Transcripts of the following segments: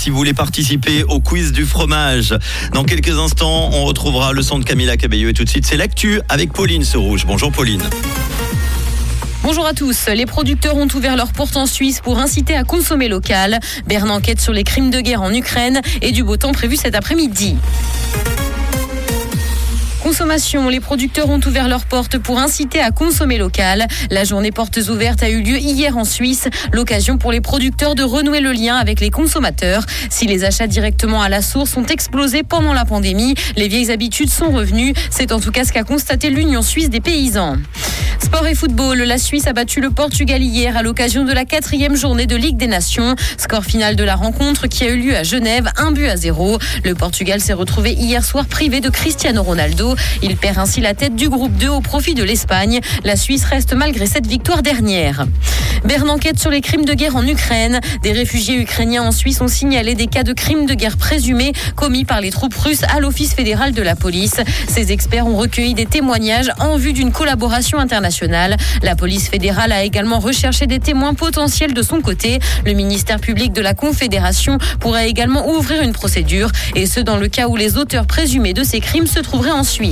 si vous voulez participer au quiz du fromage. Dans quelques instants, on retrouvera le son de Camilla Cabello et tout de suite, c'est l'actu avec Pauline Serouge. Bonjour Pauline. Bonjour à tous. Les producteurs ont ouvert leurs portes en Suisse pour inciter à consommer local. Berne enquête sur les crimes de guerre en Ukraine et du beau temps prévu cet après-midi. Les producteurs ont ouvert leurs portes pour inciter à consommer local. La journée portes ouvertes a eu lieu hier en Suisse. L'occasion pour les producteurs de renouer le lien avec les consommateurs. Si les achats directement à la source ont explosé pendant la pandémie, les vieilles habitudes sont revenues. C'est en tout cas ce qu'a constaté l'Union suisse des paysans. Sport et football, la Suisse a battu le Portugal hier à l'occasion de la quatrième journée de Ligue des Nations. Score final de la rencontre qui a eu lieu à Genève, un but à zéro. Le Portugal s'est retrouvé hier soir privé de Cristiano Ronaldo. Il perd ainsi la tête du groupe 2 au profit de l'Espagne. La Suisse reste malgré cette victoire dernière. Berne enquête sur les crimes de guerre en Ukraine. Des réfugiés ukrainiens en Suisse ont signalé des cas de crimes de guerre présumés commis par les troupes russes à l'Office fédéral de la police. Ces experts ont recueilli des témoignages en vue d'une collaboration internationale. La police fédérale a également recherché des témoins potentiels de son côté. Le ministère public de la Confédération pourrait également ouvrir une procédure, et ce dans le cas où les auteurs présumés de ces crimes se trouveraient en Suisse.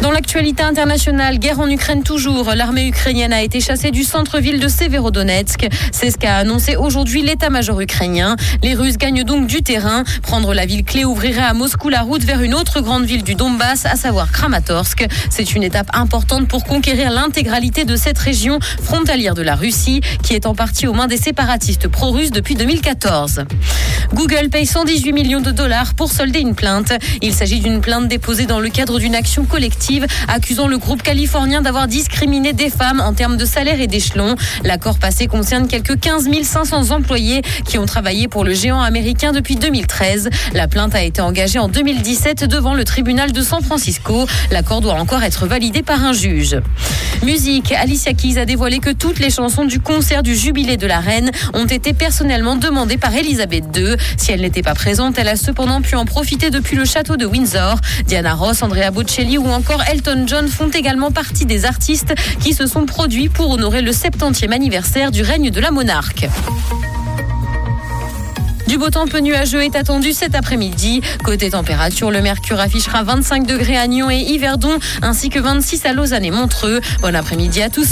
Dans l'actualité internationale, guerre en Ukraine toujours, l'armée ukrainienne a été chassée du centre-ville de Severodonetsk. C'est ce qu'a annoncé aujourd'hui l'état-major ukrainien. Les Russes gagnent donc du terrain. Prendre la ville clé ouvrirait à Moscou la route vers une autre grande ville du Donbass, à savoir Kramatorsk. C'est une étape importante pour conquérir l'intégralité de cette région frontalière de la Russie, qui est en partie aux mains des séparatistes pro-russes depuis 2014. Google paye 118 millions de dollars pour solder une plainte. Il s'agit d'une plainte déposée dans le cadre d'une action collective accusant le groupe californien d'avoir discriminé des femmes en termes de salaire et d'échelon. L'accord passé concerne quelques 15 500 employés qui ont travaillé pour le géant américain depuis 2013. La plainte a été engagée en 2017 devant le tribunal de San Francisco. L'accord doit encore être validé par un juge. Musique, Alicia Keys a dévoilé que toutes les chansons du concert du jubilé de la reine ont été personnellement demandées par Elisabeth II. Si elle n'était pas présente, elle a cependant pu en profiter depuis le château de Windsor. Diana Ross, Andrea Bocelli ou encore Elton John font également partie des artistes qui se sont produits pour honorer le 70e anniversaire du règne de la monarque. Du beau temps peu nuageux est attendu cet après-midi. Côté température, le mercure affichera 25 degrés à Nyon et Yverdon, ainsi que 26 à Lausanne et Montreux. Bon après-midi à tous.